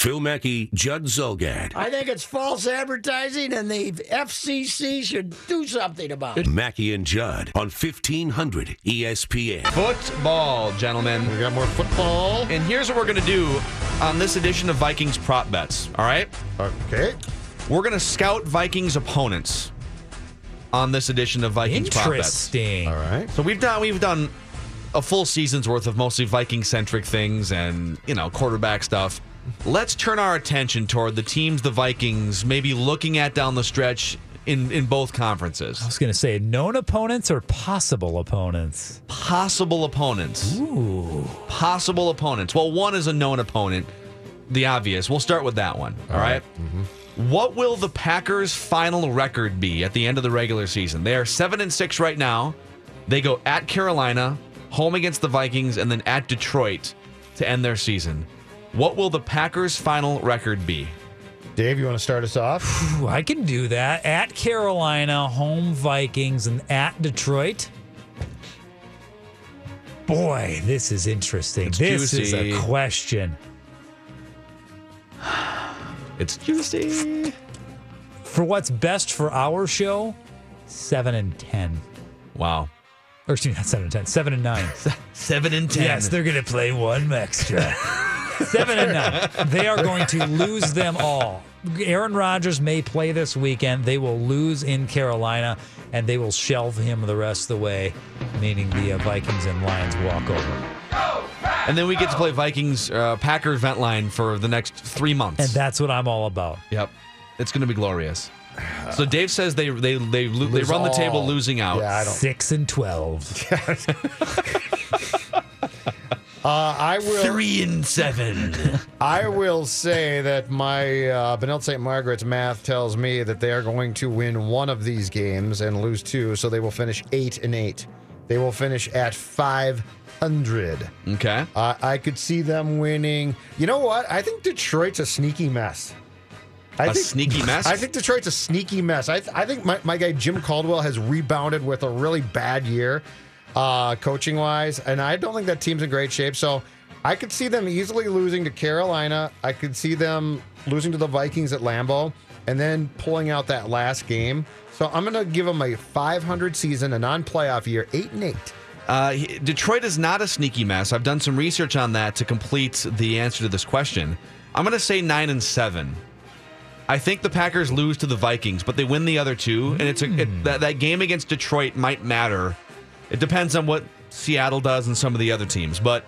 Phil Mackey, Judd Zulgad. I think it's false advertising, and the FCC should do something about it. Mackey and Judd on 1500 ESPN. Football, gentlemen. We got more football. And here's what we're going to do on this edition of Vikings Prop Bets. All right? Okay. We're going to scout Vikings opponents on this edition of Vikings Prop Bets. Interesting. All right. So we've done we've done a full season's worth of mostly Viking centric things and you know quarterback stuff. Let's turn our attention toward the teams the Vikings may be looking at down the stretch in in both conferences. I was going to say known opponents or possible opponents. Possible opponents. Ooh. Possible opponents. Well, one is a known opponent, the obvious. We'll start with that one. All right. Mm-hmm. What will the Packers' final record be at the end of the regular season? They are seven and six right now. They go at Carolina, home against the Vikings, and then at Detroit to end their season. What will the Packers' final record be? Dave, you want to start us off? Ooh, I can do that. At Carolina, home Vikings, and at Detroit. Boy, this is interesting. It's this is a question. It's juicy. For what's best for our show, seven and ten. Wow. Or excuse me, not seven and ten, seven and nine. Seven and ten. Yes, they're going to play one extra. Seven and nine. They are going to lose them all. Aaron Rodgers may play this weekend. They will lose in Carolina, and they will shelve him the rest of the way, meaning the uh, Vikings and Lions walk over. And then we get to play Vikings uh, Packers vent line for the next three months. And that's what I'm all about. Yep, it's going to be glorious. So Dave says they they they lo- they run the table losing out. Yeah, I don't. Six and twelve. Uh, I will. Three and seven. I will say that my uh, Benilde St. Margaret's math tells me that they are going to win one of these games and lose two, so they will finish eight and eight. They will finish at five hundred. okay. Uh, I could see them winning. You know what? I think Detroit's a sneaky mess. I A sneaky mess? I think Detroit's a sneaky mess. I, th- I think my, my guy Jim Caldwell has rebounded with a really bad year, uh, coaching wise, and I don't think that team's in great shape. So I could see them easily losing to Carolina. I could see them losing to the Vikings at Lambeau, and then pulling out that last game. So I'm going to give them a 500 season, a non-playoff year, eight and eight. Uh, Detroit is not a sneaky mess. I've done some research on that to complete the answer to this question. I'm going to say nine and seven. I think the Packers lose to the Vikings, but they win the other two, and it's a it, that that game against Detroit might matter. It depends on what Seattle does and some of the other teams, but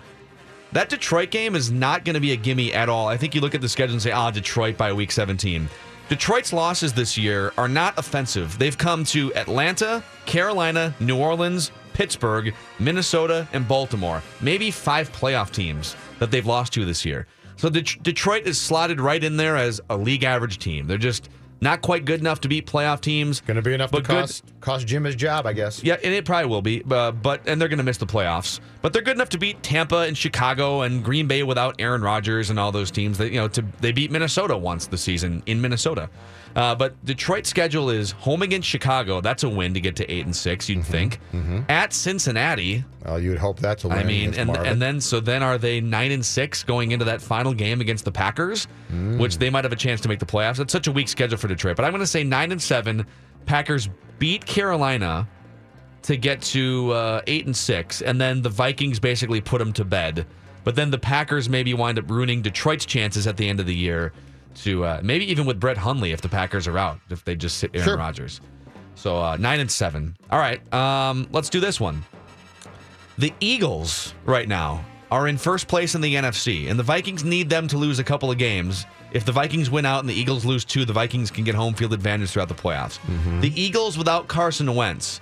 that Detroit game is not going to be a gimme at all. I think you look at the schedule and say, "Ah, Detroit by week 17." Detroit's losses this year are not offensive. They've come to Atlanta, Carolina, New Orleans, Pittsburgh, Minnesota, and Baltimore. Maybe five playoff teams that they've lost to this year. So Det- Detroit is slotted right in there as a league average team. They're just not quite good enough to beat playoff teams. Going to be enough to good- cost cost Jim his job, I guess. Yeah, and it probably will be. Uh, but and they're going to miss the playoffs. But they're good enough to beat Tampa and Chicago and Green Bay without Aaron Rodgers and all those teams. That you know, to they beat Minnesota once the season in Minnesota. Uh, but Detroit's schedule is home against Chicago. That's a win to get to eight and six. You'd think at Cincinnati. Well, you'd hope that's a win. I mean, and Marvin. and then so then are they nine and six going into that final game against the Packers, Mm. which they might have a chance to make the playoffs. It's such a weak schedule for Detroit, but I'm going to say nine and seven. Packers beat Carolina to get to uh, eight and six, and then the Vikings basically put them to bed But then the Packers maybe wind up ruining Detroit's chances at the end of the year to uh, maybe even with Brett Hundley if the Packers are out, if they just sit Aaron Sure. Rodgers. So uh, nine and seven. All right, um, let's do this one. The Eagles right now are in first place in the NFC, and the Vikings need them to lose a couple of games. If the Vikings win out and the Eagles lose two, the Vikings can get home field advantage throughout the playoffs. The Eagles without Carson Wentz,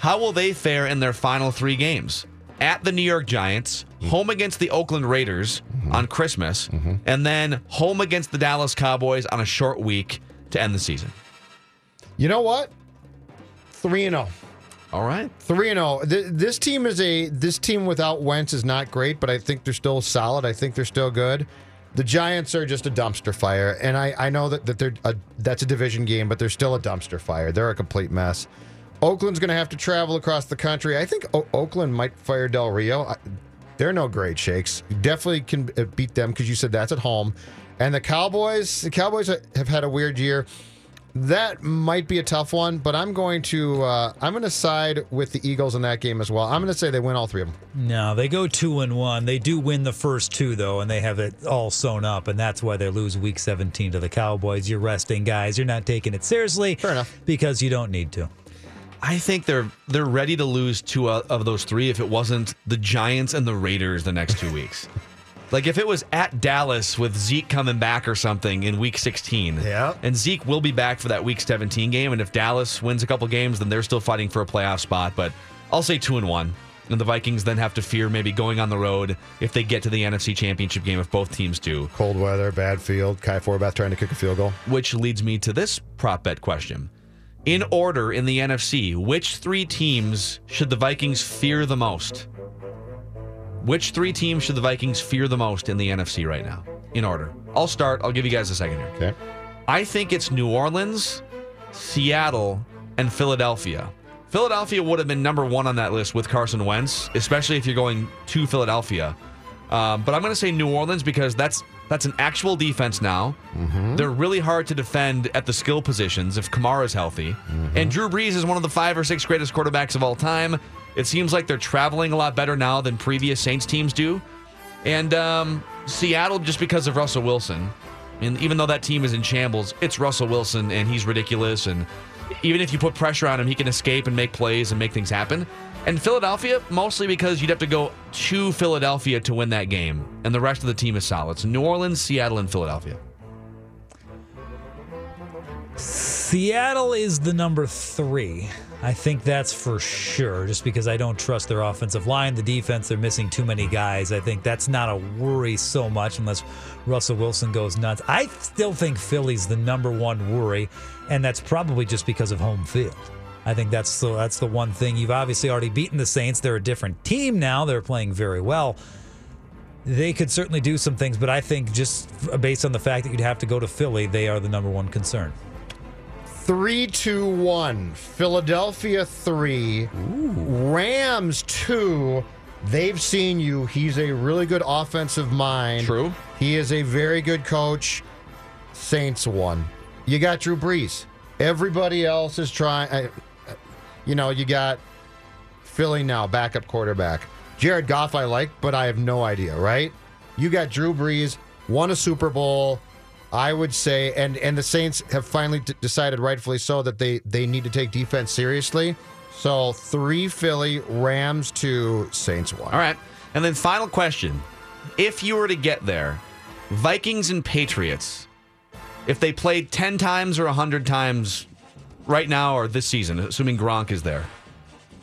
how will they fare in their final three games? At the New York Giants, home against the Oakland Raiders mm-hmm. on Christmas, mm-hmm. and then home against the Dallas Cowboys on a short week to end the season. You know what? Three and oh. zero. All right. Three and oh. zero. This team is a this team without Wentz is not great, but I think they're still solid. I think they're still good. The Giants are just a dumpster fire, and I, I know that, that they're a, that's a division game, but they're still a dumpster fire. They're a complete mess. Oakland's going to have to travel across the country. I think o- Oakland might fire Del Rio. I, they're no great shakes. You definitely can uh, beat them because you said that's at home. And the Cowboys, the Cowboys have had a weird year. That might be a tough one, but I'm going to uh, I'm going to side with the Eagles in that game as well. I'm going to say they win all three of them. No, they go two and one. They do win the first two though, and they have it all sewn up, and that's why they lose Week 17 to the Cowboys. You're resting guys. You're not taking it seriously. Fair enough. Because you don't need to. I think they're they're ready to lose two of those three if it wasn't the Giants and the Raiders the next two weeks. Like if it was at Dallas with Zeke coming back or something in week 16. Yeah. And Zeke will be back for that week 17 game. And if Dallas wins a couple games, then they're still fighting for a playoff spot. But I'll say two and one. And the Vikings then have to fear maybe going on the road if they get to the NFC championship game if both teams do. Cold weather, bad field. Kai Forbath trying to kick a field goal. Which leads me to this prop bet question. In order in the NFC, which three teams should the Vikings fear the most? Which three teams should the Vikings fear the most in the NFC right now? In order. I'll start. I'll give you guys a second here. Okay. I think it's New Orleans, Seattle, and Philadelphia. Philadelphia would have been number one on that list with Carson Wentz, especially if you're going to Philadelphia. Um, but I'm going to say New Orleans because that's that's an actual defense now. They're really hard to defend at the skill positions if Kamara's healthy. And Drew Brees is one of the five or six greatest quarterbacks of all time. It seems like they're traveling a lot better now than previous Saints teams do. And um, Seattle, just because of Russell Wilson. And even though that team is in shambles, it's Russell Wilson and he's ridiculous. And even if you put pressure on him, he can escape and make plays and make things happen. And Philadelphia, mostly because you'd have to go to Philadelphia to win that game. And the rest of the team is solid. So New Orleans, Seattle, and Philadelphia. Seattle is the number three. I think that's for sure, just because I don't trust their offensive line. The defense, they're missing too many guys. I think that's not a worry so much unless Russell Wilson goes nuts. I still think Philly's the number one worry, and that's probably just because of home field. I think that's the, that's the one thing. You've obviously already beaten the Saints. They're a different team now. They're playing very well. They could certainly do some things, but I think just based on the fact that you'd have to go to Philly, they are the number one concern. Three, two, one. Philadelphia three. Rams two. They've seen you. He's a really good offensive mind. True. He is a very good coach. Saints one. You got Drew Brees. Everybody else is trying. Uh, You know, you got Philly now, backup quarterback. Jared Goff, I like, but I have no idea, right? You got Drew Brees, won a Super Bowl. I would say, and and the Saints have finally d- decided, rightfully so, that they they need to take defense seriously. So three Philly, Rams two, Saints one. All right. And then final question. If you were to get there, Vikings and Patriots, if they played 10 times or 100 times right now or this season, assuming Gronk is there,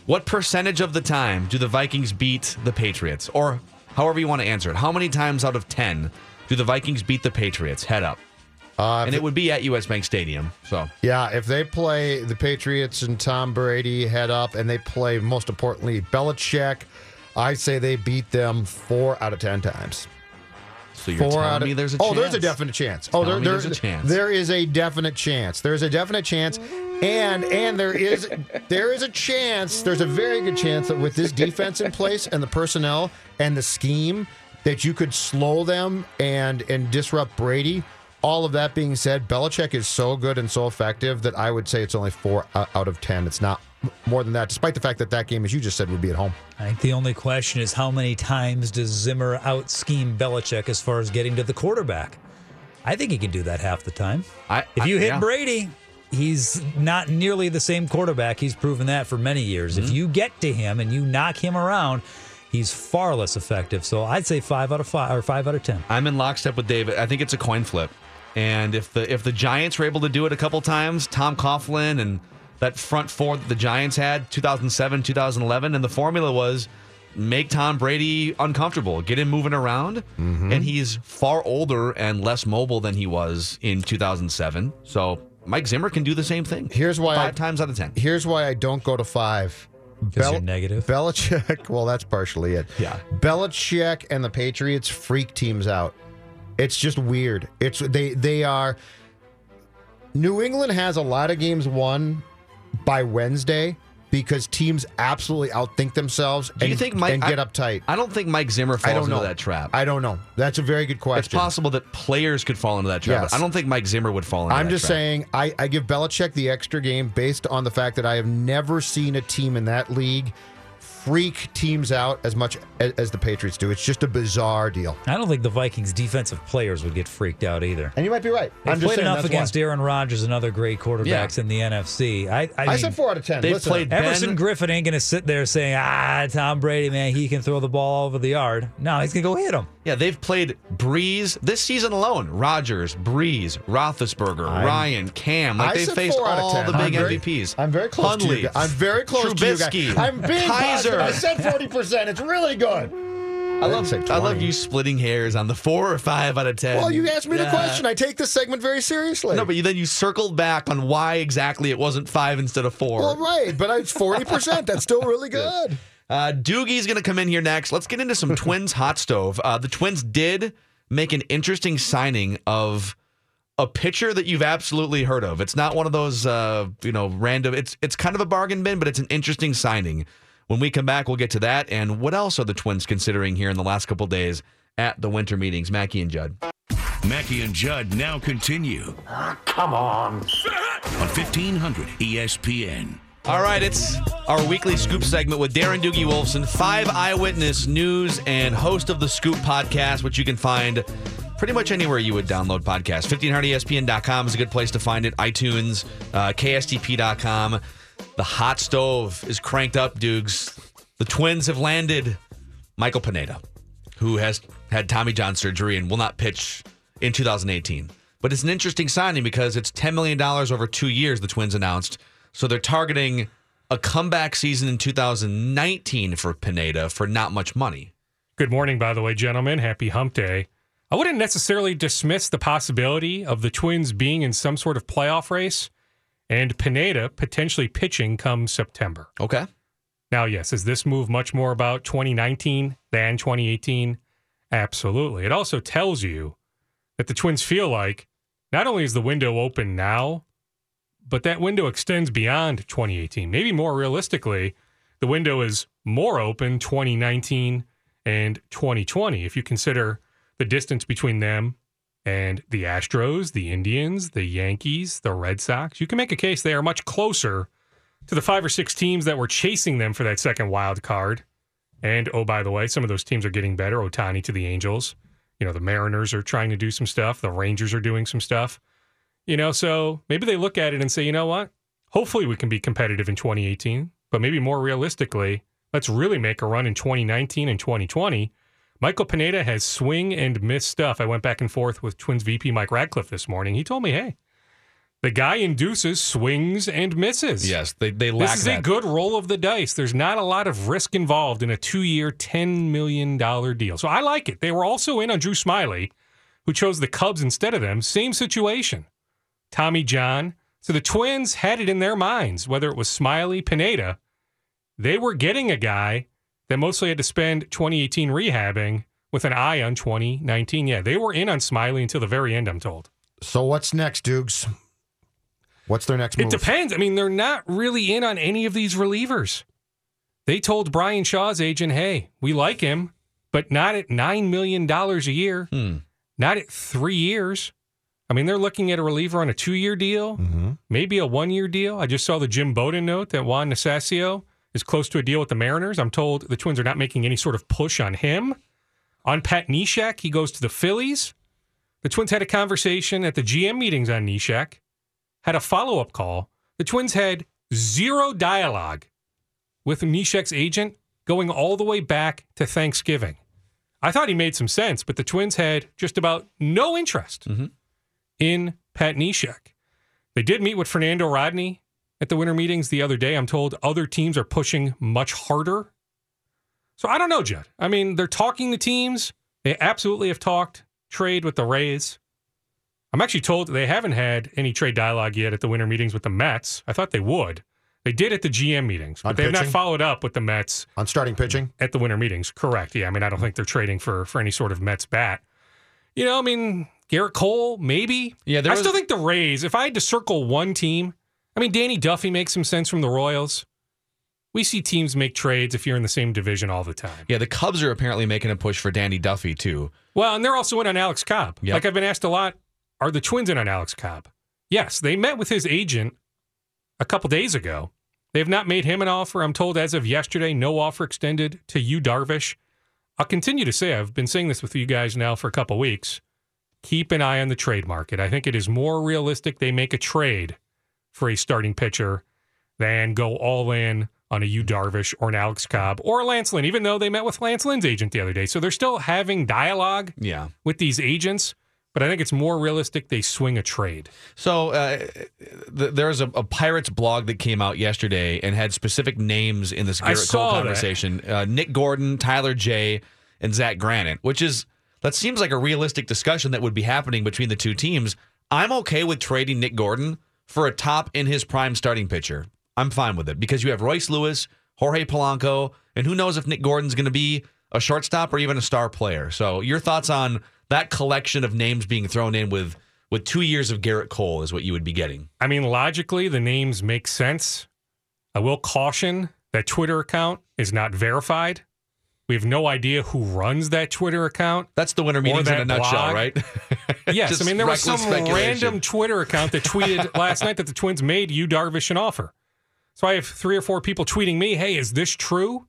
what percentage of the time do the Vikings beat the Patriots? Or however you want to answer it. How many times out of 10 do the Vikings beat the Patriots? Head up. Uh, And it would be at US Bank Stadium. So Yeah, if they play the Patriots and Tom Brady head up, and they play most importantly Belichick, I say they beat them four out of ten times. so you're Four telling out of me there's a oh, chance. there's a definite chance. Oh, there, there's a chance. There is a definite chance. There's a definite chance, and and there is there is a chance. There's a very good chance that with this defense in place and the personnel and the scheme, that you could slow them and and disrupt Brady. All of that being said, Belichick is so good and so effective that I would say it's only four out of ten. It's not more than that, despite the fact that that game, as you just said, would be at home. I think the only question is how many times does Zimmer out scheme Belichick as far as getting to the quarterback? I think he can do that half the time. I, If you I- hit yeah. Brady, he's not nearly the same quarterback. He's proven that for many years. If you get to him and you knock him around, he's far less effective. So I'd say five out of five or five out of ten. I'm in lockstep with David. I think it's a coin flip. And if the if the Giants were able to do it a couple times, Tom Coughlin and that front four that the Giants had 2007, 2011, and the formula was make Tom Brady uncomfortable, get him moving around, Mm-hmm. and he's far older and less mobile than he was in 2007. So Mike Zimmer can do the same thing. Here's why I- five times out of ten. Here's why I don't go to five. 'Cause you're negative? Belichick. Well, that's partially it. Yeah. Belichick and the Patriots freak teams out. It's just weird. It's they they are. New England has a lot of games won by Wednesday because teams absolutely outthink themselves Do and, you think Mike and get uptight. I don't think Mike Zimmer I falls into that trap. I don't know. That's a very good question. it's possible that players could fall into that trap. Yes. I don't think Mike Zimmer would fall into that trap. I'm just trap. saying, I, I give Belichick the extra game based on the fact that I have never seen a team in that league freak teams out as much as, as the Patriots do. It's just a bizarre deal. I don't think the Vikings defensive players would get freaked out either. And you might be right. They I'm just played saying enough against why. Aaron Rodgers and other great quarterbacks Yeah. in the NFC. I, I, I mean, said four out of ten. They've Listen, played- Everson Ben- Griffen ain't going to sit there saying, ah, Tom Brady, man, he can throw the ball over the yard. No, he's going to go hit him. Yeah, they've played Brees this season alone. Rodgers, Brees, Roethlisberger, Ryan, Cam. Like I they faced all 10. the I'm big very- MVPs. I'm very close to you. Guys. I'm very close Trubisky, to you guys. I'm being Kaiser. positive. I said forty percent. It's really good. I love, say I love you splitting hairs on the four or five out of ten. Well, you asked me the question. I take this segment very seriously. No, but you, then you circled back on why exactly it wasn't five instead of four. well, right, but it's forty percent. That's still really good. Uh, Doogie's going to come in here next. Let's get into some Twins hot stove. Uh, the Twins did make an interesting signing of a pitcher that you've absolutely heard of. It's not one of those, uh, you know, random. It's it's kind of a bargain bin, but it's an interesting signing. When we come back, we'll get to that and what else are the Twins considering here in the last couple days at the winter meetings. Mackey and Judd. Mackey and Judd now continue. Come on. On 1500 ESPN. All right, it's our weekly scoop segment with Darren Doogie Wolfson, five eyewitness news and host of the Scoop podcast, which you can find pretty much anywhere you would download podcasts. 1500ESPN.com is a good place to find it. iTunes, uh, KSTP.com. The hot stove is cranked up, Doogs. The Twins have landed Michael Pineda, who has had Tommy John surgery and will not pitch in 2018. But it's an interesting signing because it's $10 million over two years, the Twins announced. So they're targeting a comeback season in 2019 for Pineda for not much money. Good morning, by the way, gentlemen. Happy hump day. I wouldn't necessarily dismiss the possibility of the Twins being in some sort of playoff race and Pineda potentially pitching come September. Okay. Now, yes, is this move much more about 2019 than 2018? Absolutely. It also tells you that the Twins feel like not only is the window open now, but that window extends beyond 2018. Maybe more realistically, the window is more open 2019 and 2020 if you consider the distance between them and the Astros, the Indians, the Yankees, the Red Sox. You can make a case they are much closer to the five or six teams that were chasing them for that second wild card. And oh, by the way, some of those teams are getting better. Ohtani to the Angels. You know, the Mariners are trying to do some stuff. The Rangers are doing some stuff. You know, so maybe they look at it and say, you know what? Hopefully we can be competitive in 2018, but maybe more realistically, let's really make a run in 2019 and 2020. Michael Pineda has swing and miss stuff. I went back and forth with Twins VP Mike Radcliff this morning. He told me, hey, the guy induces swings and misses. Yes, they, they lack This is that. a good roll of the dice. There's not a lot of risk involved in a two year, $10 million deal. So I like it. They were also in on Drew Smyly, who chose the Cubs instead of them. Same situation. Tommy John. So the Twins had it in their minds, whether it was Smyly, Pineda, they were getting a guy that mostly had to spend 2018 rehabbing with an eye on 2019. Yeah, they were in on Smyly until the very end, I'm told. So what's next, Dukes? What's their next move? It depends. I mean, they're not really in on any of these relievers. They told Bryan Shaw's agent, hey, we like him, but not at $9 million a year, Hmm. not at three years. I mean, they're looking at a reliever on a two year deal, mm-hmm. maybe a one year deal. I just saw the Jim Bowden note that Juan Nicasio is close to a deal with the Mariners. I'm told the Twins are not making any sort of push on him. On Pat Neshek, he goes to the Phillies. The Twins had a conversation at the GM meetings on Neshek, had a follow up call. The Twins had zero dialogue with Neshek's agent going all the way back to Thanksgiving. I thought he made some sense, but the Twins had just about no interest mm-hmm. In Pat Neshek. They did meet with Fernando Rodney at the winter meetings the other day. I'm told other teams are pushing much harder. So I don't know, Judd. I mean, they're talking to teams. They absolutely have talked trade with the Rays. I'm actually told they haven't had any trade dialogue yet at the winter meetings with the Mets. I thought they would. They did at the GM meetings, but On they have not followed up with the Mets On starting pitching? at the winter meetings. Correct. Yeah. I mean, I don't think they're trading for for any sort of Mets bat. You know, I mean, Gerrit Cole, maybe. Yeah, I was- still think the Rays. If I had to circle one team, I mean, Danny Duffy makes some sense from the Royals. We see teams make trades if you're in the same division all the time. Yeah, the Cubs are apparently making a push for Danny Duffy too. Well, and they're also in on Alex Cobb. Yep. Like I've been asked a lot, are the Twins in on Alex Cobb? Yes, they met with his agent a couple days ago. They have not made him an offer. I'm told as of yesterday, no offer extended to Yu Darvish. I'll continue to say, I've been saying this with you guys now for a couple weeks. Keep an eye on the trade market. I think it is more realistic they make a trade for a starting pitcher than go all in on a Yu Darvish or an Alex Cobb or a Lance Lynn, even though they met with Lance Lynn's agent the other day. So they're still having dialogue Yeah. with these agents, but I think it's more realistic they swing a trade. So uh, th- there's a, a Pirates blog that came out yesterday and had specific names in this Gerrit Cole conversation. Uh, Nick Gordon, Tyler Jay, and Zach Granite, which is that seems like a realistic discussion that would be happening between the two teams. I'm okay with trading Nick Gordon for a top in his prime starting pitcher. I'm fine with it because you have Royce Lewis, Jorge Polanco, and who knows if Nick Gordon's going to be a shortstop or even a star player. So your thoughts on that collection of names being thrown in with with two years of Gerrit Cole is what you would be getting. I mean, logically, the names make sense. I will caution that Twitter account is not verified. We have no idea who runs that Twitter account. That's the winter meetings in a nutshell, blog. right? Yes, I mean there was some random Twitter account that tweeted last night that the Twins made Yu Darvish an offer. So I have three or four people tweeting me, "Hey, is this true?"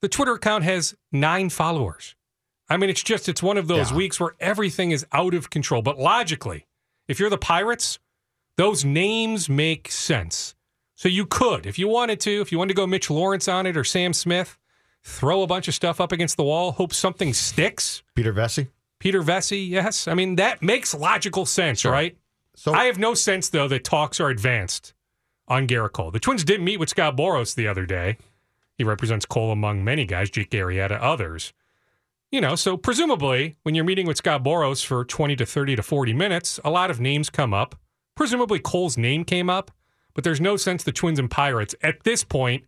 The Twitter account has nine followers. I mean, it's just it's one of those Yeah. weeks where everything is out of control. But logically, if you're the Pirates, those names make sense. So you could, if you wanted to, if you wanted to go Mitch Lawrence on it or Sam Smith, throw a bunch of stuff up against the wall, hope something sticks. Peter Vecsey? Peter Vecsey, yes. I mean, that makes logical sense, right? So I have no sense, though, that talks are advanced on Gerrit Cole. The Twins did meet with Scott Boras the other day. He represents Cole among many guys, Jake Arrieta, others. You know, so presumably when you're meeting with Scott Boras for 20 to 30 to 40 minutes, a lot of names come up. Presumably Cole's name came up, but there's no sense the Twins and Pirates at this point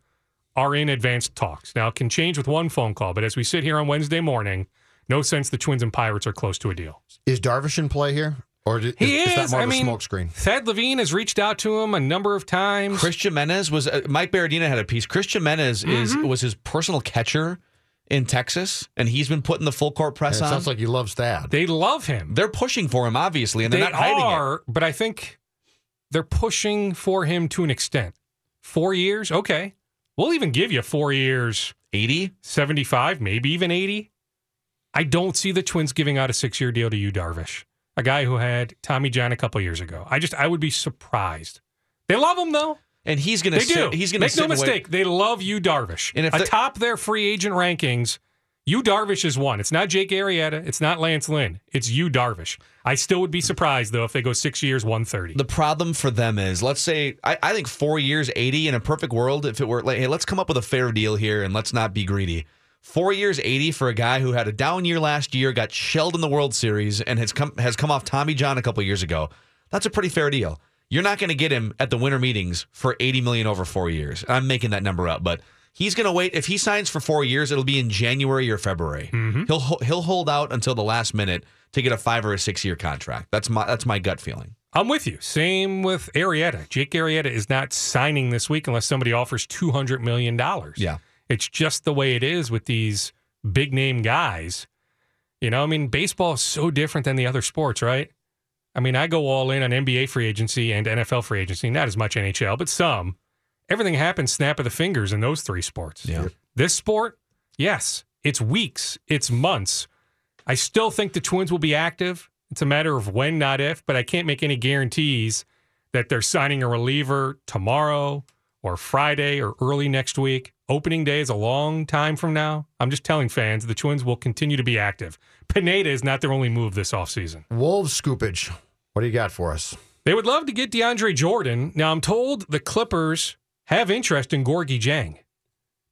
are in advanced talks. Now, it can change with one phone call, but as we sit here on Wednesday morning, no sense the Twins and Pirates are close to a deal. is Darvish in play here? Or is, He is is. that more I of a mean, smokescreen? Thad Levine has reached out to him a number of times. Chris Gimenez was uh, Mike Berardino had a piece. Chris Gimenez is Mm-hmm. was his personal catcher in Texas, and he's been putting the full court press it on. sounds like he loves Thad. They love him. they're pushing for him, obviously, and they're They not hiding it. but I think they're pushing for him to an extent. Four years, okay. We'll even give you four years, 80? 75, maybe even 80. I don't see the Twins giving out a six year deal to Yu Darvish, a guy who had Tommy John a couple years ago. I just, I would be surprised. They love him, though. And he's going to They do. he's going to Make no mistake. They love Yu Darvish. And if atop their free agent rankings, Yu Darvish is one. It's not Jake Arrieta. It's not Lance Lynn. It's Yu Darvish. I still would be surprised though if they go six years, one thirty. The problem for them is, let's say, I, I think four years, 80 in a perfect world, if it were like, hey, let's come up with a fair deal here and let's not be greedy. Four years, 80 for a guy who had a down year last year, got shelled in the World Series, and has come has come off Tommy John a couple years ago. That's a pretty fair deal. You're not going to get him at the winter meetings for 80 million over four years. I'm making that number up, but he's going to wait. If he signs for four years, it'll be in January or February. Mm-hmm. He'll he'll hold out until the last minute to get a five or a six year contract. That's my that's my gut feeling. I'm with you. Same with Arrieta. Jake Arrieta is not signing this week unless somebody offers two hundred million dollars. Yeah. It's just the way it is with these big name guys. You know, I mean, baseball is so different than the other sports, right? I mean, I go all in on NBA free agency and NFL free agency, not as much NHL, but some. Everything happens snap of the fingers in those three sports. Yeah. This sport, yes, it's weeks, it's months. I still think the Twins will be active. It's a matter of when, not if, but I can't make any guarantees that they're signing a reliever tomorrow or Friday or early next week. Opening day is a long time from now. I'm just telling fans the Twins will continue to be active. Pineda is not their only move this offseason. Wolves scoopage. What do you got for us? They would love to get DeAndre Jordan. Now, I'm told the Clippers have interest in Gorgui Dieng.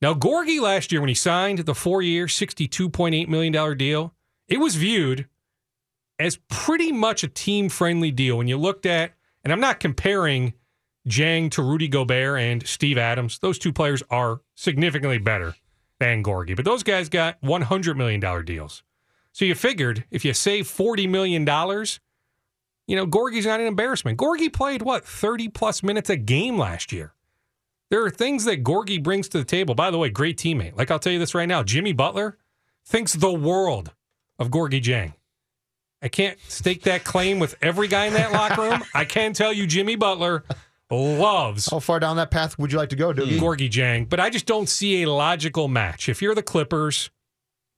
Now, Gorgui last year, when he signed the four year, $62.8 million deal, it was viewed as pretty much a team friendly deal when you looked at, and I'm not comparing Dieng to Rudy Gobert and Steve Adams. Those two players are significantly better than Gorgui, but those guys got $100 million deals. So you figured if you save $40 million, you know, Gorgui's not an embarrassment. Gorgui played, what, 30 plus minutes a game last year. There are things that Gorgui brings to the table. By the way, great teammate. Like I'll tell you this right now Jimmy Butler thinks the world of Gorgui Dieng. I can't stake that claim with every guy in that locker room. I can tell you Jimmy Butler loves How far down that path would you like to go, Doogie? Gorgui Dieng, but I just don't see a logical match. If you're the Clippers,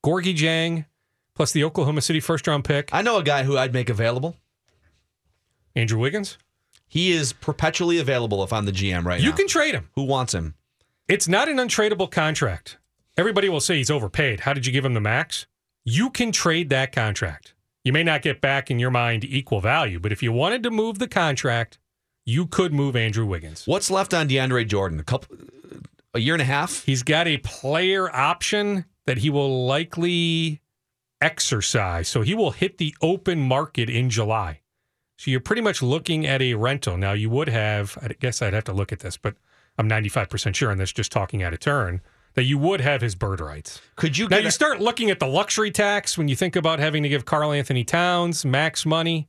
Gorgui Dieng plus the Oklahoma City first round pick, I know a guy who I'd make available. Andrew Wiggins, He is perpetually available if I'm the GM right you now. You can trade him. Who wants him? It's not an untradeable contract. Everybody will say he's overpaid. How did you give him the max? You can trade that contract. You may not get back in your mind equal value, but if you wanted to move the contract, you could move Andrew Wiggins. What's left on DeAndre Jordan? A couple, a year and a half. He's got a player option that he will likely exercise. So he will hit the open market in July. So you're pretty much looking at a rental. Now, you would have, I guess I'd have to look at this, but I'm 95% sure on this, just talking out of turn, that you would have his bird rights. Could you Now, you a- start looking at the luxury tax when you think about having to give Karl-Anthony Towns max money.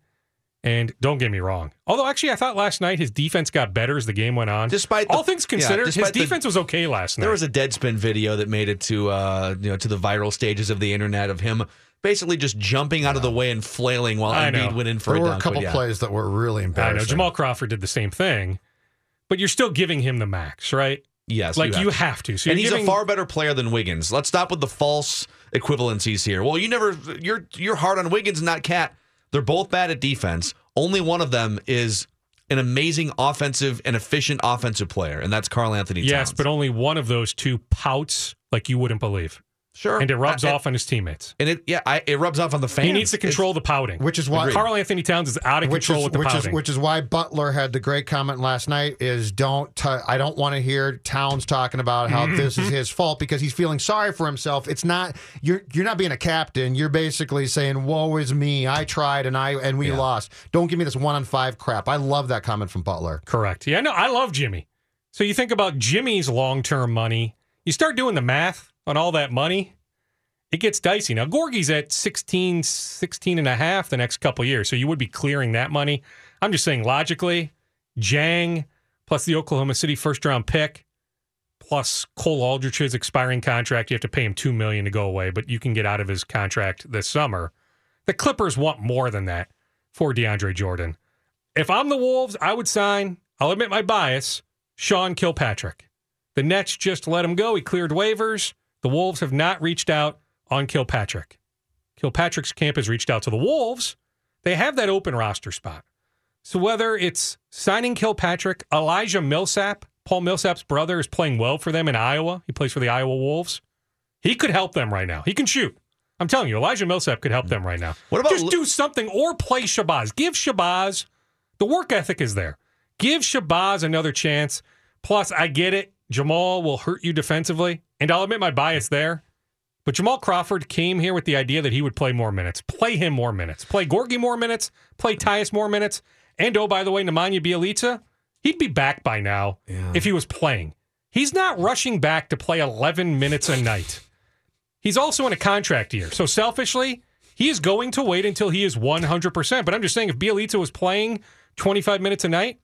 And don't get me wrong. Although, actually, I thought last night his defense got better as the game went on. Despite the- all things yeah, considered, his despite the- defense was okay last night. There was a Deadspin video that made it to uh, you know to the viral stages of the internet of him basically just jumping out of the way and flailing while I know. Went in for There a were a couple but yeah. plays that were really embarrassing. I know Jamal Crawford did the same thing, but you're still giving him the max, right? Yes, like you to. have to. So and he's giving, a far better player than Wiggins. Let's stop with the false equivalencies here. Well, you never you're you're hard on Wiggins, not KAT. They're both bad at defense. Only one of them is an amazing offensive and efficient offensive player, and that's Carl Anthony Towns. yes, but only one of those two pouts like you wouldn't believe, sure, and it rubs I- off on his teammates. And it yeah, I, it rubs off on the fans. He needs to control the pouting, Which is why- Karl-Anthony Towns is out of which control is with the which pouting. is which is why Butler had the great comment last night is don't t- I don't want to hear Towns talking about how mm-hmm. this is his fault because he's feeling sorry for himself. It's not you're you're not being a captain. You're basically saying woe is me. I tried and I and we lost. Don't give me this one on five crap. I love that comment from Butler. Correct. Yeah, no, I love Jimmy. So you think about Jimmy's long term money, you start doing the math on all that money, it gets dicey. Now, Gorgui's at 16, 16 and a half the next couple years. So you would be clearing that money. I'm just saying logically, Dieng plus the Oklahoma City first round pick plus Cole Aldrich's expiring contract. You have to pay him two million to go away, but you can get out of his contract this summer. The Clippers want more than that for DeAndre Jordan. If I'm the Wolves, I would sign, I'll admit my bias, Sean Kilpatrick. The Nets just let him go. He cleared waivers. The Wolves have not reached out on Kilpatrick. Kilpatrick's camp has reached out to the Wolves. They have that open roster spot. So whether it's signing Kilpatrick, Elijah Millsap, Paul Millsap's brother is playing well for them in Iowa. He plays for the Iowa Wolves. He could help them right now. He can shoot. I'm telling you, Elijah Millsap could help them right now. What about just do something or play Shabazz? Give Shabazz the work ethic is there. Give Shabazz another chance. Plus, I get it. Jamal will hurt you defensively, and I'll admit my bias there. But Jamal Crawford came here with the idea that he would play more minutes. Play him more minutes. Play Gorgui more minutes. Play Tyus more minutes. And oh, by the way, Nemanja Bjelica, he'd be back by now if he was playing. He's not rushing back to play 11 minutes a night. He's also in a contract year. So selfishly, he is going to wait until he is 100%. But I'm just saying, if Bjelica was playing 25 minutes a night,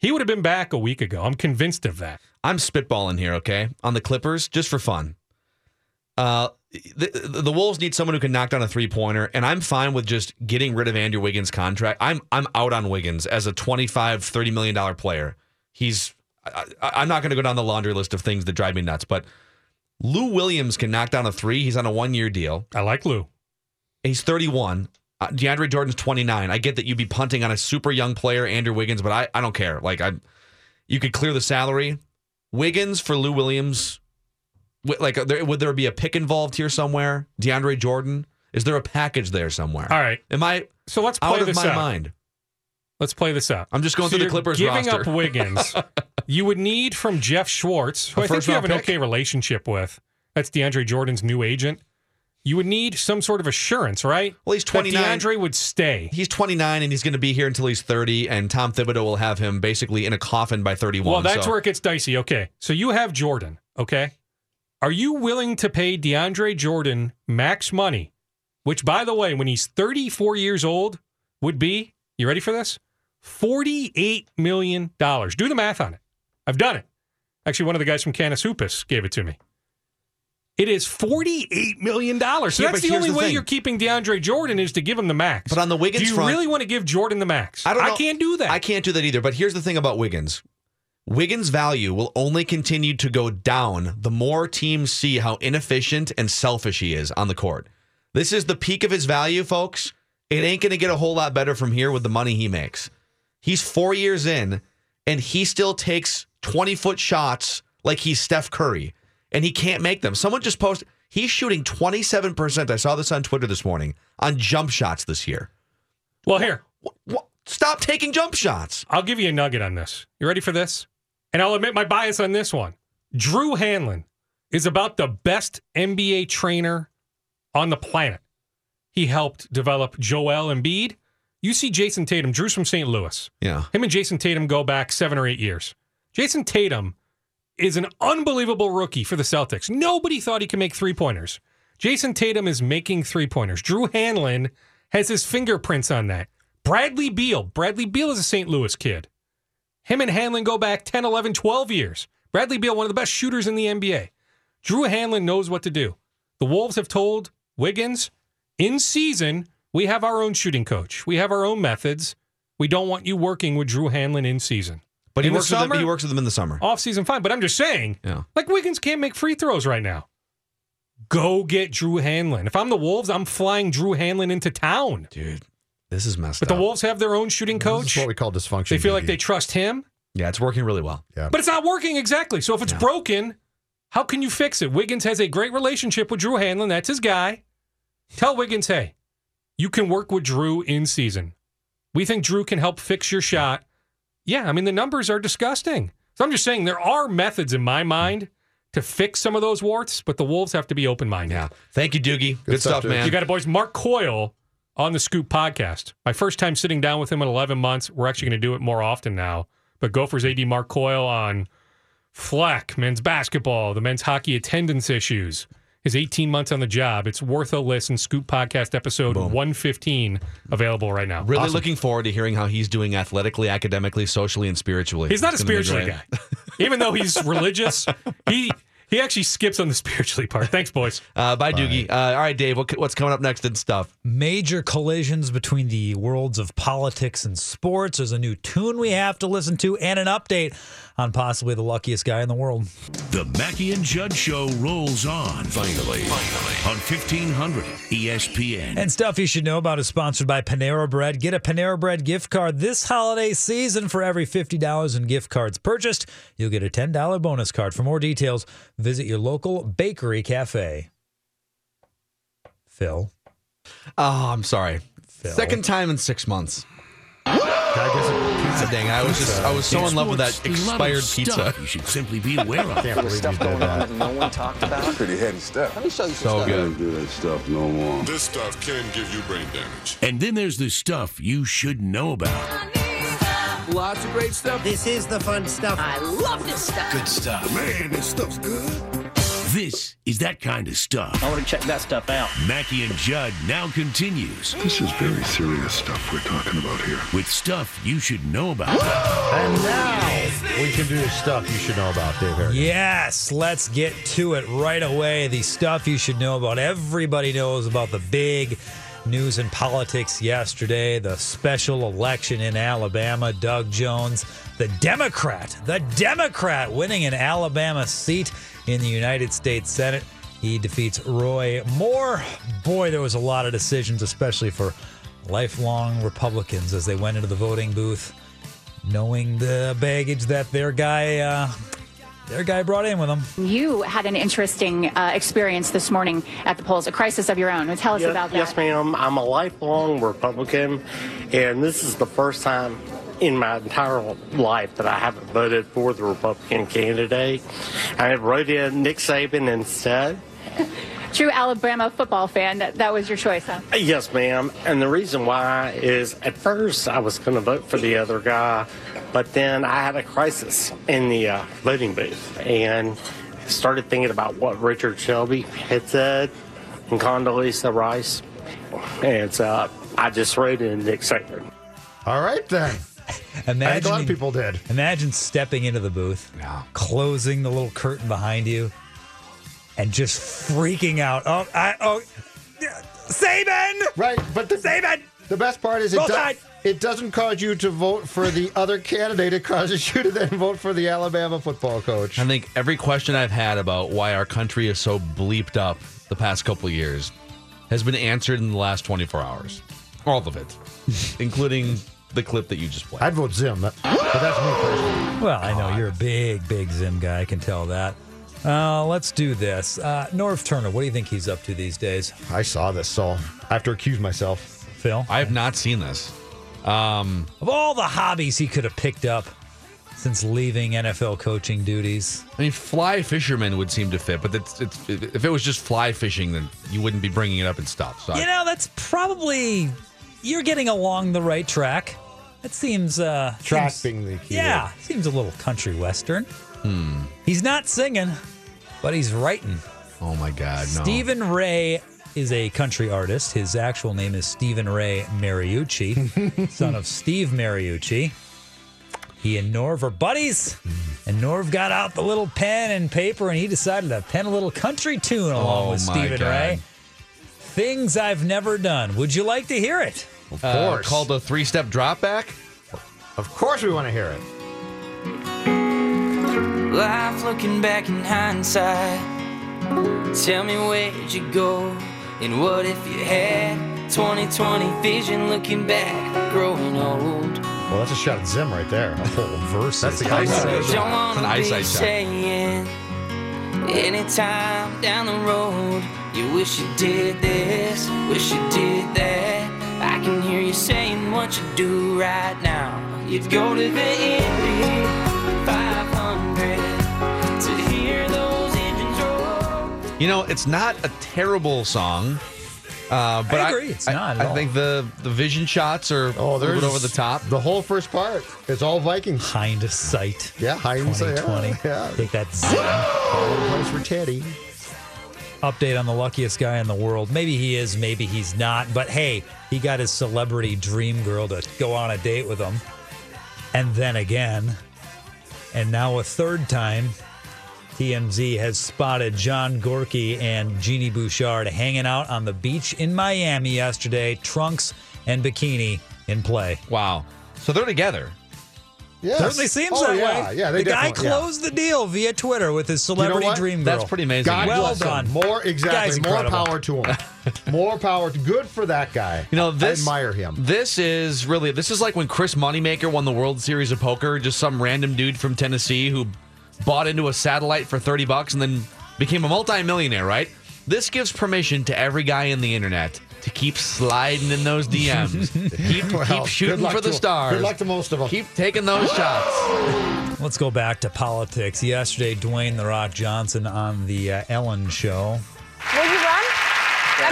he would have been back a week ago. I'm convinced of that. I'm spitballing here, okay, on the Clippers just for fun. Uh, the, the Wolves need someone who can knock down a three pointer, and I'm fine with just getting rid of Andrew Wiggins' contract. I'm I'm out on Wiggins as a 25, 30 million dollar player. He's I, I'm not going to go down the laundry list of things that drive me nuts, but Lou Williams can knock down a three. He's on a one year deal. I like Lou. He's 31. Uh, DeAndre Jordan's 29. I get that you'd be punting on a super young player, Andrew Wiggins, but I, I don't care. Like I, you could clear the salary. Wiggins for Lou Williams. Like, there, would there be a pick involved here somewhere? DeAndre Jordan. Is there a package there somewhere? All right. Am I So let's play out of this my out. mind? Let's play this out. I'm just going So through the Clippers giving roster. up Wiggins. you would need from Jeff Schwartz, who A I think you have an pick? okay relationship with. That's DeAndre Jordan's new agent. You would need some sort of assurance, right? Well, he's That 29. DeAndre would stay. He's 29 and he's going to be here until he's 30, and Tom Thibodeau will have him basically in a coffin by 31. Well, that's so- where it gets dicey. Okay. So you have Jordan, okay? Are you willing to pay DeAndre Jordan max money, which, by the way, when he's 34 years old, would be, you ready for this? $48 million. Do the math on it. I've done it. Actually, one of the guys from Canis Hoopus gave it to me. It is $48 million. So Yeah, that's the only the way thing. you're keeping DeAndre Jordan is to give him the max. But on the Wiggins Do you front- really want to give Jordan the max? I don't know. I can't do that. I can't do that either. But here's the thing about Wiggins. Wiggins' value will only continue to go down the more teams see how inefficient and selfish he is on the court. This is the peak of his value, folks. It ain't going to get a whole lot better from here with the money he makes. He's four years in, and he still takes 20 foot shots like he's Steph Curry, and he can't make them. Someone just posted, he's shooting 27%. I saw this on Twitter this morning on jump shots this year. Well, here. Wh- wh- Stop taking jump shots. I'll give you a nugget on this. You ready for this? And I'll admit my bias on this one. Drew Hanlen is about the best NBA trainer on the planet. He helped develop Joel Embiid. You see Jayson Tatum, Drew's from St. Louis. Yeah. Him and Jayson Tatum go back seven or eight years. Jayson Tatum is an unbelievable rookie for the Celtics. Nobody thought he could make three pointers. Jayson Tatum is making three pointers. Drew Hanlen has his fingerprints on that. Bradley Beal. Bradley Beal is a St. Louis kid. Him and Hanlen go back 10, 11, 12 years. Bradley Beal, one of the best shooters in the NBA. Drew Hanlen knows what to do. The Wolves have told Wiggins in season, we have our own shooting coach. We have our own methods. We don't want you working with Drew Hanlen in season. But he In the works with them, he works with them in the summer. Off season, fine. But I'm just saying, Yeah. like Wiggins can't make free throws right now. Go get Drew Hanlen. If I'm the Wolves, I'm flying Drew Hanlen into town. Dude, this is messed up. But the. Wolves have their own shooting This coach. is what we call dysfunction. They feel like they trust him, yeah, it's working really well. Yeah. but it's not working exactly. So if it's broken, how can you fix it? Wiggins has a great relationship with Drew Hanlen. That's his guy. Tell Wiggins, hey, you can work with Drew in season. We think Drew can help fix your shot. Yeah, I mean, the numbers are disgusting. So I'm just saying there are methods in my mind to fix some of those warts, but the Wolves have to be open minded. Yeah. Thank you, Doogie. Good, stuff, stuff, man. You got it, boys. Mark Coyle on the Scoop podcast. My first time sitting down with him in 11 months. We're actually going to do it more often now. But Gophers AD Mark Coyle on Fleck, men's basketball, the men's hockey attendance issues, his 18 months on the job. It's worth a listen. Scoop podcast episode 115 available right now. really Awesome. looking forward to hearing how he's doing athletically, academically, socially, and spiritually. He's not a It's gonna spiritually guy. Even though he's religious, he he actually skips on the spiritually part. Thanks, boys. Uh, bye, Doogie. Uh, all right, Dave. What, what's coming up next and stuff? Major collisions between the worlds of politics and sports. There's a new tune we have to listen to and an update on possibly the luckiest guy in the world. The Mackey and Judd Show rolls on. Finally. Finally. On 1500 ESPN. And stuff you should know about is sponsored by Panera Bread. Get a Panera Bread gift card this holiday season for every $50 in gift cards purchased. You'll get a $10 bonus card. For more details, visit your local bakery cafe. Phil. Oh, I'm sorry. Second time in six months. Can I get some God dang, I was just I was so in love with that Sports, a lot of expired pizza. You should simply be aware of. Can't believe you did that. no one talked about. Pretty heady stuff. Let me show you some So stuff. good. do that stuff no more. This stuff can give you brain damage. And then there's the stuff you should know about. Lots of great stuff. This is the fun stuff. I love this stuff. Good stuff. Man, this stuff's good. This is that kind of stuff. I want to check that stuff out. Mackey and Judd now continues This is very serious stuff we're talking about here. with stuff you should know about. And now we can do the stuff you should know about, Dave Harris. Yes, let's get to it right away. The stuff you should know about. Everybody knows about the big news and politics yesterday, the special election in Alabama, Doug Jones, the Democrat, the Democrat winning an Alabama seat in the United States Senate. He defeats Roy Moore. Boy, there was a lot of decisions, especially for lifelong Republicans as they went into the voting booth, knowing the baggage that their guy, uh, their guy brought in with them. You had an interesting uh, experience this morning at the polls, a crisis of your own. Tell us Yes- about that. Yes, ma'am. I'm a lifelong Republican, and this is the first time in my entire life that I haven't voted for the Republican candidate. I wrote in Nick Saban instead. True Alabama football fan. That, that was your choice, huh? Yes, ma'am. And the reason why is at first I was going to vote for the other guy, but then I had a crisis in the uh, voting booth and started thinking about what Richard Shelby had said and Condoleezza Rice. And so I just wrote in Nick Saban. All right, then. Imagine I think a lot of people did. Imagine stepping into the booth, closing the little curtain behind you, and just freaking out. Oh, I, oh, Saban! Right, but the, Saban! the best part is it, Roll does, it doesn't cause you to vote for the other candidate. It causes you to then vote for the Alabama football coach. I think every question I've had about why our country is so bleeped up the past couple years has been answered in the last 24 hours. All of it, including the clip that you just played. I'd vote Zim, but but that's me personally. Well, I know you're a big, big Zim guy. I can tell that. Uh, let's do this. Uh, Norv Turner, what do you think he's up to these days? I saw this, so I have to accuse myself. Phil? I have not seen this. Um, Of all the hobbies he could have picked up since leaving NFL coaching duties, I mean, fly fisherman would seem to fit, but it's, it's if it was just fly fishing, then you wouldn't be bringing it up and stuff. So I- you know, that's probably you're getting along the right track. It seems uh Track seems- being the key Yeah, seems a little country western. Hmm. He's not singing, but he's writing. Oh my God, no. Stephen Ray is a country artist. His actual name is Stephen Ray Mariucci, son of Steve Mariucci. He and Norv are buddies, and Norv got out the little pen and paper, and he decided to pen a little country tune along Oh, with Stephen God. Ray. Things I've never done. Would you like to hear it? Of Uh, called a three step drop back. of course we want to hear it. Life looking back in hindsight. Tell me where'd you go? And what if you had 2020 vision looking back, growing old? Well, that's a shot at Zim right there. A whole verse. That's the Don't eyesight. wanna an be eyesight shot. saying anytime down the road you wish you did this, wish you did that. I can hear you saying what you do right now. You'd go to the Indy 500 to hear those engines roll. You know, it's not a terrible song. Uh, but I agree, it's not at I, all. think the the vision shots are Oh, a little bit over the top. The whole first part. It's all Vikings. Hindsight. Yeah, hindsight. 2020. Yeah, yeah. Take that zip. All in place for Teddy. Update on the luckiest guy in the world. Maybe he is, maybe he's not. But hey, he got his celebrity dream girl to go on a date with him. And then again. And now a third time, TMZ has spotted John Goehrke and Genie Bouchard hanging out on the beach in Miami yesterday, trunks and bikini in play. Wow. So they're together. Yes. Certainly seems Oh, that yeah, way. Yeah, they the guy definitely- yeah. closed the deal via Twitter with his You know celebrity dream girl. That's pretty amazing. God Well bless him. done. More Guy's exactly. More power to him. More power. To, good for that guy. You know, I this admire him. This is really this is like when Chris Moneymaker won the World Series of Poker, just some random dude from Tennessee who bought into a satellite for 30 bucks and then became a multimillionaire, right? This gives permission to every guy in the internet to keep sliding in those DMs. keep, Well, keep shooting for the to- stars. Good luck to most of them. Keep taking those shots. Let's go back to politics. Yesterday, Dwayne The Rock Johnson on the uh, Ellen show. Would you run? I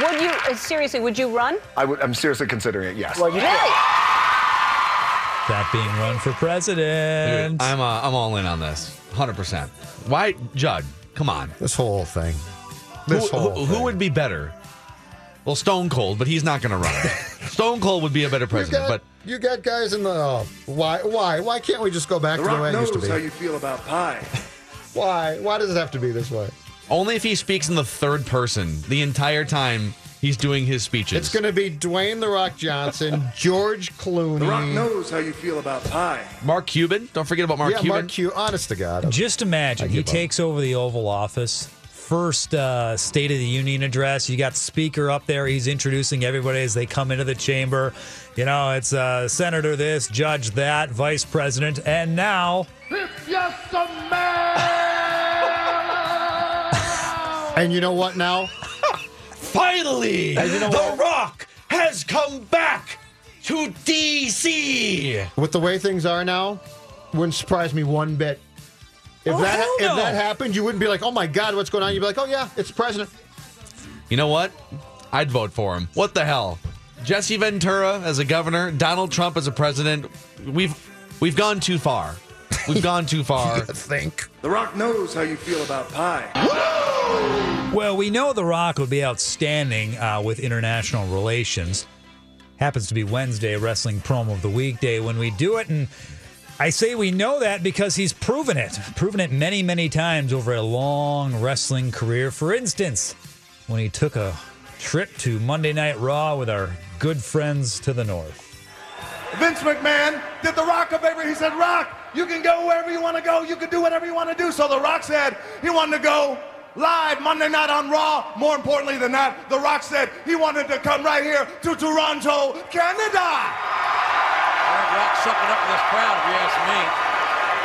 mean, would you uh, seriously? Would you run? I would, I'm seriously considering it. Yes. Well, you really? That being run for president. Dude, I'm uh, I'm all in on this, hundred percent. Why, Judd? Come on. This whole thing. Who, This whole who, who would be better? Well, Stone Cold, but he's not going to run. Stone Cold would be a better You president, got, but you got guys in the. Oh, why? Why? Why can't we just go back The to the way it used to knows be? how you feel about pie. Why? Why does it have to be this way? only if he speaks in the third person the entire time he's doing his speeches. It's going to be Dwayne the Rock Johnson, George Clooney. The Rock knows how you feel about pie. Mark Cuban. Don't forget about Mark yeah, Cuban. Mark Cuban. Honest to God. Just imagine he give up. takes over the Oval Office. First uh, State of the Union address. You got speaker up there. He's introducing everybody as they come into the chamber. You know, it's uh, Senator this, Judge that, Vice President, and now Yes, man! And you know what now? Finally, And you know The what? Rock has come back to DC. With the way things are now, wouldn't surprise me one bit. If Oh, that hell if that happened, you wouldn't be like, "Oh my God, what's going on?" You'd be like, "Oh yeah, it's the president." You know what? I'd vote for him. What the hell? Jesse Ventura as a governor, Donald Trump as a president. We've we've gone too far. We've gone too far. I think. The Rock knows how you feel about pie. Well, we know The Rock will be outstanding uh, with international relations. Happens to be Wednesday, wrestling promo of the weekday when we do it. And I say we know that because he's proven it, proven it many, many times over a long wrestling career. For instance, when he took a trip to Monday Night Raw with our good friends to the north. Vince McMahon did The Rock a favor. He said, Rock, you can go wherever you want to go. You can do whatever you want to do. So The Rock said he wanted to go live Monday night on Raw. More importantly than that, The Rock said he wanted to come right here to Toronto, Canada. Rock sucking up to this crowd, if you ask me.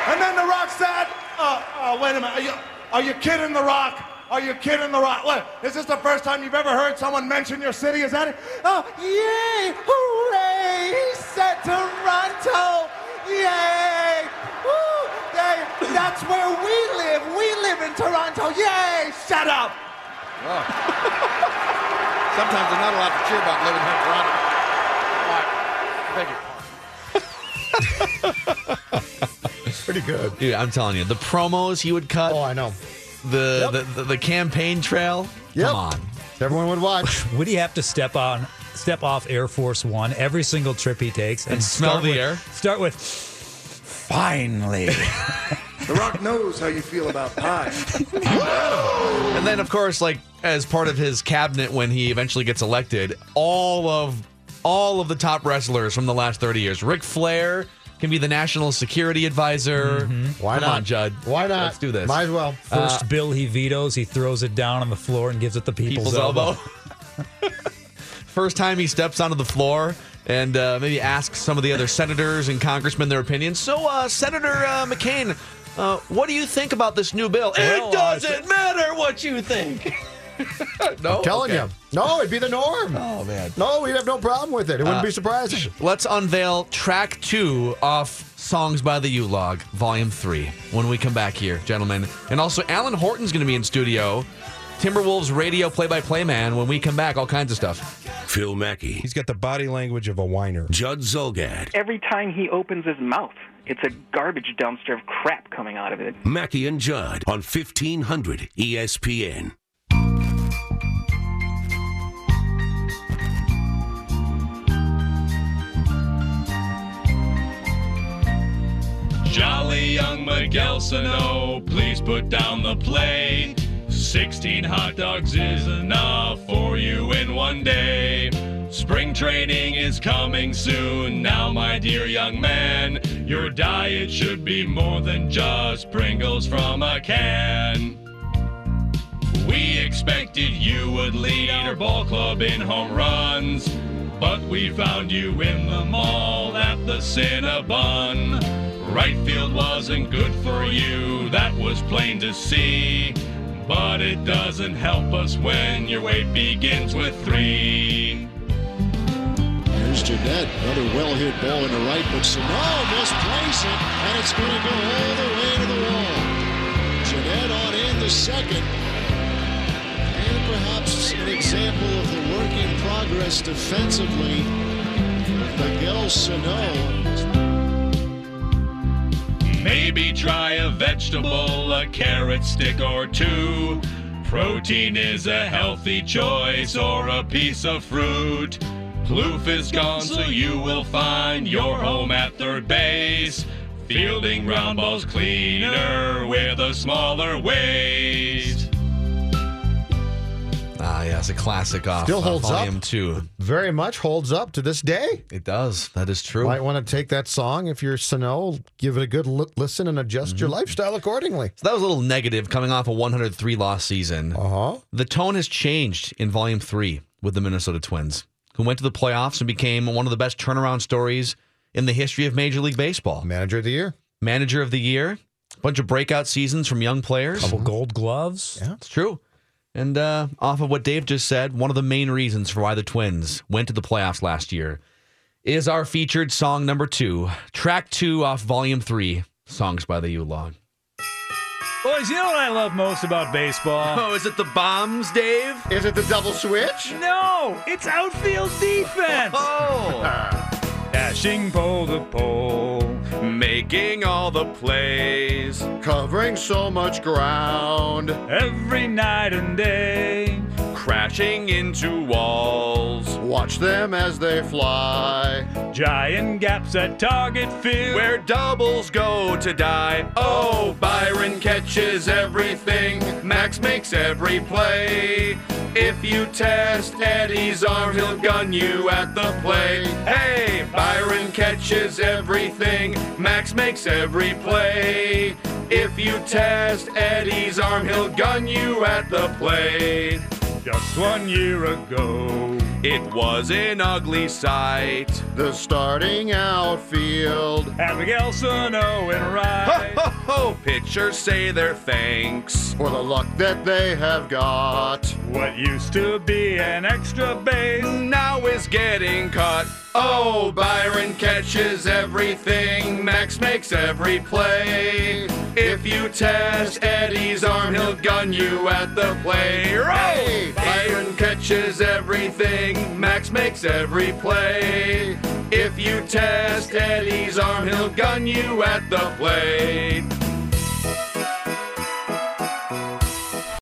And then The Rock said, uh, uh, wait a minute, are you, are you kidding The Rock? Are you kidding The Rock? What, is this the first time you've ever heard someone mention your city? Is that it? Oh, yay, hooray, he said Toronto, yay, woo, yay, that's where we live, we live in Toronto, yay, shut up. Sometimes they're not allowed to cheer about living here in Toronto. All right, beg your pardon. Pretty good. Dude, I'm telling you, the promos he would cut, Oh, I know. the, the, the the campaign trail. Yep. Come on. Everyone would watch. Would he have to step on, step off Air Force One every single trip he takes And smell the with- air? Start with finally. The Rock knows how you feel about pie. And then, of course, like as part of his cabinet when he eventually gets elected, all of all of the top wrestlers from the last 30 years. Ric Flair can be the national security advisor. Why Come not? on, Judd. Why not? Let's do this. Might as well. First bill he vetoes, he throws it down on the floor and gives it the people's, People's elbow. First time he steps onto the floor and uh, maybe asks some of the other senators and congressmen their opinions. So, uh, Senator uh, McCain, uh, what do you think about this new bill? Well, it uh, doesn't matter what you think. no, I'm telling Okay. you. No, it'd be the norm. Oh man. No, we'd have no problem with it. It wouldn't Uh, be surprising. Let's unveil track two off Songs by the U Log, Volume 3, when we come back here, gentlemen. And also, Alan Horton's going to be in studio. Timberwolves radio play by play man. When we come back, all kinds of stuff. Phil Mackey, He's got the body language of a whiner. Judd Zulgad, Every time he opens his mouth, it's a garbage dumpster of crap coming out of it. Mackey and Judd on E 1500 ESPN. Young Miguel please put down the plate. 16 hot dogs is enough for you in one day. Spring training is coming soon. Now, my dear young man, your diet should be more than just Pringles from a can. We expected you would lead our ball club in home runs, but we found you in the mall at the Cinnabon. Right field wasn't good for you, that was plain to see. But it doesn't help us when your weight begins with three. Here's Gennett, another well hit ball into right, but Sano misplays it, and it's going to go all the way to the wall. Gennett on in the second, and perhaps an example of the work in progress defensively. Miguel Sano. Maybe try a vegetable, a carrot stick or two. Protein is a healthy choice or a piece of fruit. Ploof is gone, so you will find your home at third base. Fielding ground balls cleaner with a smaller weight. Ah, yes, a classic off Still uh, holds up. volume two. Very much holds up to this day. It does. That is true. Might want to take that song if you're Sano, give it a good li- listen and adjust Mm-hmm. your lifestyle accordingly. So that was a little negative coming off a 103 loss season. Uh huh. The tone has changed in volume three with the Minnesota Twins, who went to the playoffs and became one of the best turnaround stories in the history of Major League Baseball. Manager of the year. Manager of the year, A bunch of breakout seasons from young players. Couple gold gloves. Yeah. It's true. And uh, off of what Dave just said, one of the main reasons for why the Twins went to the playoffs last year is our featured song number two, track two off volume three, Songs by the U Log. Boys, you know what I love most about baseball? Oh, is it the bombs, Dave? Is it the double switch? No, it's outfield defense. Oh! Dashing pole to pole. Making all the plays. Covering so much ground. Every night and day. Crashing into walls. Watch them as they fly. Giant gaps at target field. Where doubles go to die. Oh, Byron catches everything. Max makes every play. If you test Eddie's arm, he'll gun you at the play. Hey, Byron catches everything. Max makes every play. If you test Eddie's arm, he'll gun you at the plate. Just one year ago. It was an ugly sight. The starting outfield. Had Miguel Sano and Ho, ho, ho! Pitchers say their thanks. For the luck that they have got. What used to be an extra base. Now is getting cut. Oh, Byron catches everything. Max makes every play. If you test Eddie's arm, he'll gun you at the play. Hey, Byron catches everything. Max makes every play. If you test Eddie's arm, he'll gun you at the plate.